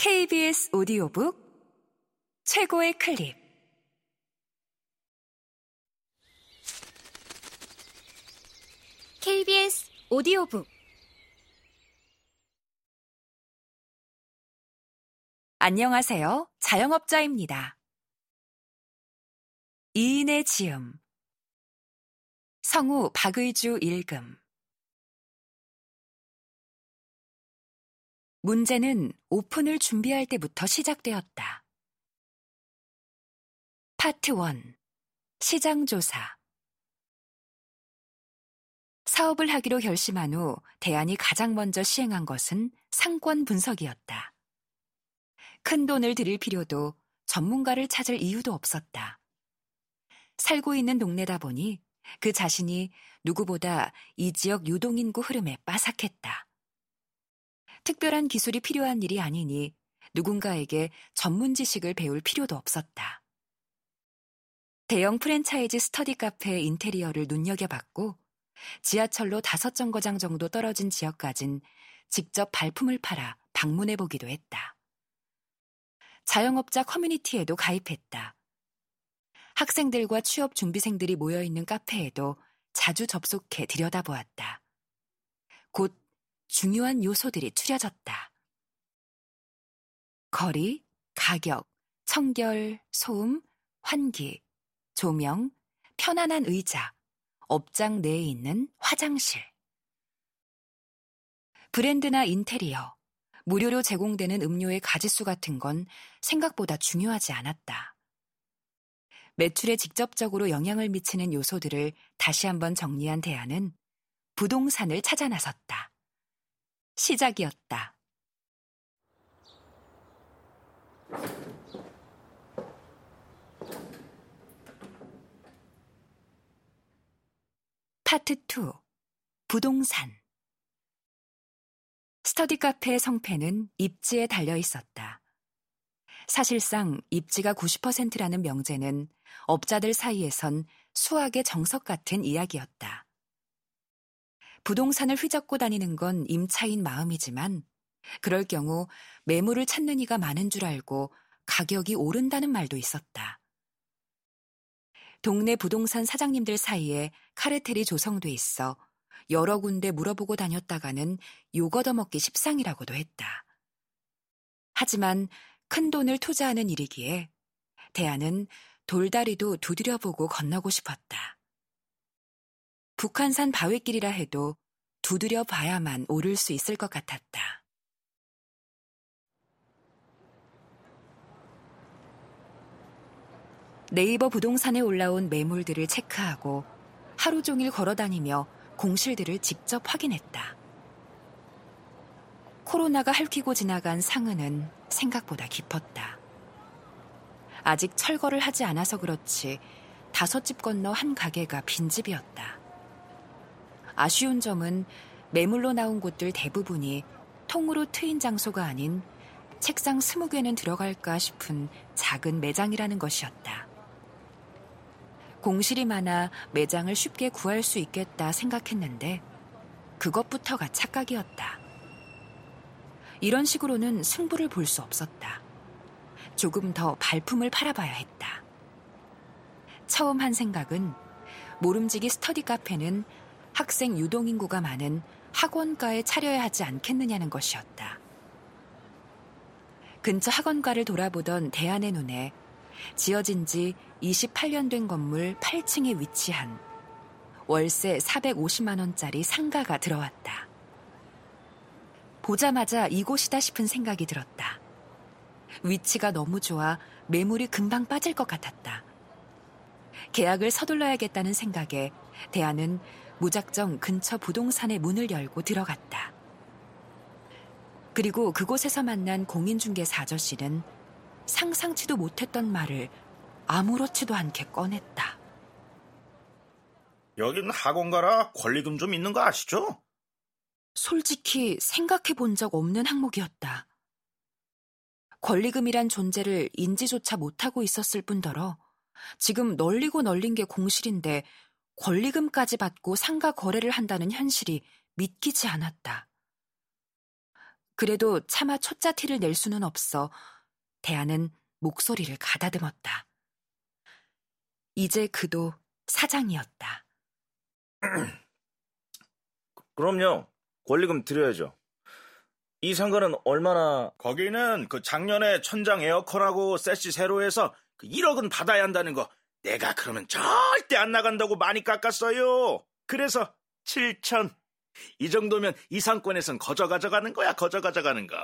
KBS 오디오북 최고의 클립 KBS 오디오북 안녕하세요. 자영업자입니다. 이인의 지음 성우 박의주 읽음 문제는 오픈을 준비할 때부터 시작되었다. 파트 1 시장조사 사업을 하기로 결심한 후 대안이 가장 먼저 시행한 것은 상권 분석이었다. 큰 돈을 들일 필요도 전문가를 찾을 이유도 없었다. 살고 있는 동네다 보니 그 자신이 누구보다 이 지역 유동인구 흐름에 빠삭했다. 특별한 기술이 필요한 일이 아니니 누군가에게 전문 지식을 배울 필요도 없었다. 대형 프랜차이즈 스터디 카페 인테리어를 눈여겨봤고 지하철로 다섯 정거장 정도 떨어진 지역까진 직접 발품을 팔아 방문해 보기도 했다. 자영업자 커뮤니티에도 가입했다. 학생들과 취업 준비생들이 모여 있는 카페에도 자주 접속해 들여다보았다. 곧 중요한 요소들이 추려졌다. 거리, 가격, 청결, 소음, 환기, 조명, 편안한 의자, 업장 내에 있는 화장실. 브랜드나 인테리어, 무료로 제공되는 음료의 가지수 같은 건 생각보다 중요하지 않았다. 매출에 직접적으로 영향을 미치는 요소들을 다시 한번 정리한 대안은 부동산을 찾아 나섰다. 시작이었다. 파트 2 부동산 스터디 카페의 성패는 입지에 달려 있었다. 사실상 입지가 90%라는 명제는 업자들 사이에선 수학의 정석 같은 이야기였다. 부동산을 휘젓고 다니는 건 임차인 마음이지만 그럴 경우 매물을 찾는 이가 많은 줄 알고 가격이 오른다는 말도 있었다. 동네 부동산 사장님들 사이에 카르텔이 조성돼 있어 여러 군데 물어보고 다녔다가는 욕 얻어먹기 십상이라고도 했다. 하지만 큰 돈을 투자하는 일이기에 대안은 돌다리도 두드려보고 건너고 싶었다. 북한산 바위길이라 해도 두드려 봐야만 오를 수 있을 것 같았다. 네이버 부동산에 올라온 매물들을 체크하고 하루 종일 걸어 다니며 공실들을 직접 확인했다. 코로나가 핥히고 지나간 상흔은 생각보다 깊었다. 아직 철거를 하지 않아서 그렇지 다섯 집 건너 한 가게가 빈집이었다. 아쉬운 점은 매물로 나온 곳들 대부분이 통으로 트인 장소가 아닌 책상 스무 개는 들어갈까 싶은 작은 매장이라는 것이었다. 공실이 많아 매장을 쉽게 구할 수 있겠다 생각했는데 그것부터가 착각이었다. 이런 식으로는 승부를 볼 수 없었다. 조금 더 발품을 팔아봐야 했다. 처음 한 생각은 모름지기 스터디 카페는 학생 유동 인구가 많은 학원가에 차려야 하지 않겠느냐는 것이었다. 근처 학원가를 돌아보던 대안의 눈에 지어진 지 28년 된 건물 8층에 위치한 월세 450만원짜리 상가가 들어왔다. 보자마자 이곳이다 싶은 생각이 들었다. 위치가 너무 좋아 매물이 금방 빠질 것 같았다. 계약을 서둘러야겠다는 생각에 대안은 무작정 근처 부동산의 문을 열고 들어갔다. 그리고 그곳에서 만난 공인중개사 아저씨는 상상치도 못했던 말을 아무렇지도 않게 꺼냈다. 여긴 학원가라 권리금 좀 있는 거 아시죠? 솔직히 생각해 본 적 없는 항목이었다. 권리금이란 존재를 인지조차 못하고 있었을 뿐더러 지금 널리고 널린 게 공실인데 권리금까지 받고 상가 거래를 한다는 현실이 믿기지 않았다. 그래도 차마 초짜 티를 낼 수는 없어 대안은 목소리를 가다듬었다. 이제 그도 사장이었다. 그럼요. 권리금 드려야죠. 이 상가는 얼마나 거기는 그 작년에 천장 에어컨하고 세시 새로 해서 그 1억은 받아야 한다는 거 내가 그러면 절대 안 나간다고 많이 깎았어요. 그래서 7천. 이 정도면 이 상권에선 거저 가져가는 거야, 거저 가져가는 거.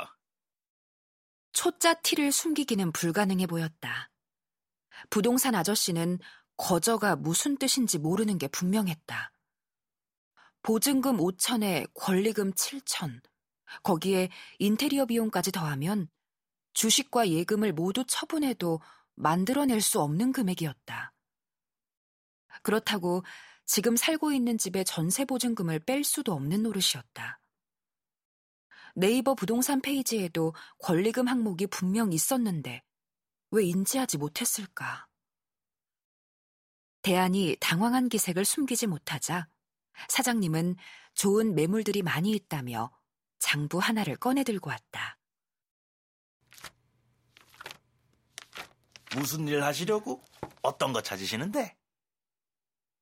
초짜 티를 숨기기는 불가능해 보였다. 부동산 아저씨는 거저가 무슨 뜻인지 모르는 게 분명했다. 보증금 5천에 권리금 7천, 거기에 인테리어 비용까지 더하면 주식과 예금을 모두 처분해도 만들어낼 수 없는 금액이었다. 그렇다고 지금 살고 있는 집의 전세 보증금을 뺄 수도 없는 노릇이었다. 네이버 부동산 페이지에도 권리금 항목이 분명 있었는데 왜 인지하지 못했을까? 대안이 당황한 기색을 숨기지 못하자 사장님은 좋은 매물들이 많이 있다며 장부 하나를 꺼내 들고 왔다. 무슨 일 하시려고? 어떤 거 찾으시는데?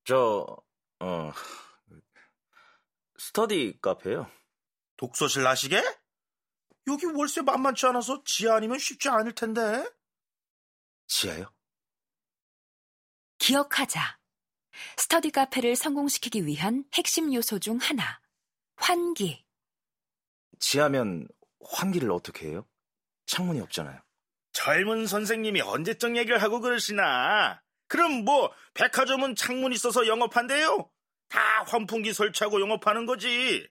저 어, 스터디 카페요. 독서실 나시게? 여기 월세 만만치 않아서 지하 아니면 쉽지 않을 텐데. 지하요? 기억하자. 스터디 카페를 성공시키기 위한 핵심 요소 중 하나. 환기. 지하면 환기를 어떻게 해요? 창문이 없잖아요. 젊은 선생님이 언제적 얘기를 하고 그러시나? 그럼 뭐 백화점은 창문 있어서 영업한대요? 다 환풍기 설치하고 영업하는 거지.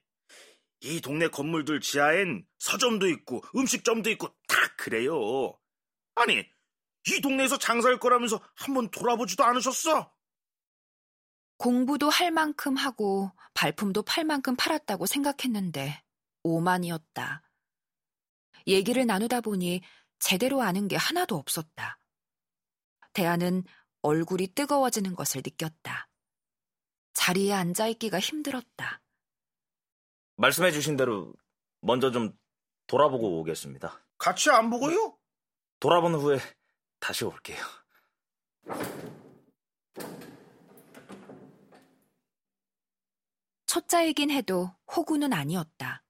이 동네 건물들 지하엔 서점도 있고 음식점도 있고 다 그래요. 아니, 이 동네에서 장사할 거라면서 한번 돌아보지도 않으셨어? 공부도 할 만큼 하고 발품도 팔 만큼 팔았다고 생각했는데 오만이었다. 얘기를 나누다 보니 제대로 아는 게 하나도 없었다. 대안은 얼굴이 뜨거워지는 것을 느꼈다. 자리에 앉아있기가 힘들었다. 말씀해 주신 대로 먼저 좀 돌아보고 오겠습니다. 같이 안 보고요? 돌아본 후에 다시 올게요. 초짜이긴 해도 호구는 아니었다.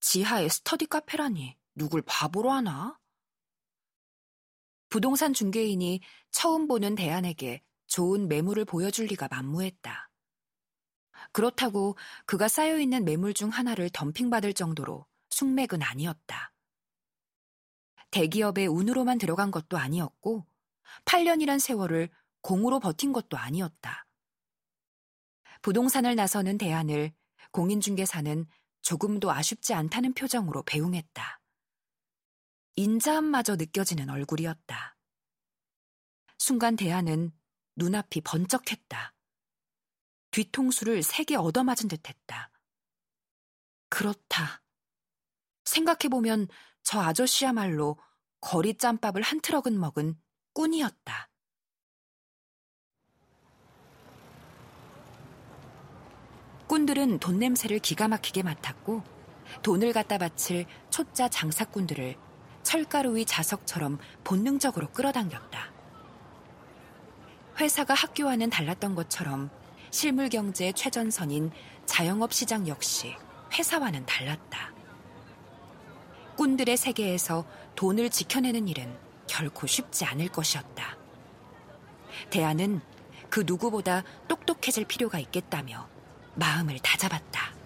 지하에 스터디 카페라니 누굴 바보로 하나? 부동산 중개인이 처음 보는 대안에게 좋은 매물을 보여줄 리가 만무했다. 그렇다고 그가 쌓여있는 매물 중 하나를 덤핑받을 정도로 숙맥은 아니었다. 대기업의 운으로만 들어간 것도 아니었고 8년이란 세월을 공으로 버틴 것도 아니었다. 부동산을 나서는 대안을 공인중개사는 조금도 아쉽지 않다는 표정으로 배웅했다. 인자함마저 느껴지는 얼굴이었다. 순간 대안은 눈앞이 번쩍했다. 뒤통수를 세게 얻어맞은 듯 했다. 그렇다. 생각해보면 저 아저씨야말로 거리 짬밥을 한 트럭은 먹은 꾼이었다. 꾼들은 돈 냄새를 기가 막히게 맡았고 돈을 갖다 바칠 초짜 장사꾼들을 철가루 위 자석처럼 본능적으로 끌어당겼다. 회사가 학교와는 달랐던 것처럼 실물 경제의 최전선인 자영업 시장 역시 회사와는 달랐다. 꾼들의 세계에서 돈을 지켜내는 일은 결코 쉽지 않을 것이었다. 대안은 그 누구보다 똑똑해질 필요가 있겠다며 마음을 다잡았다.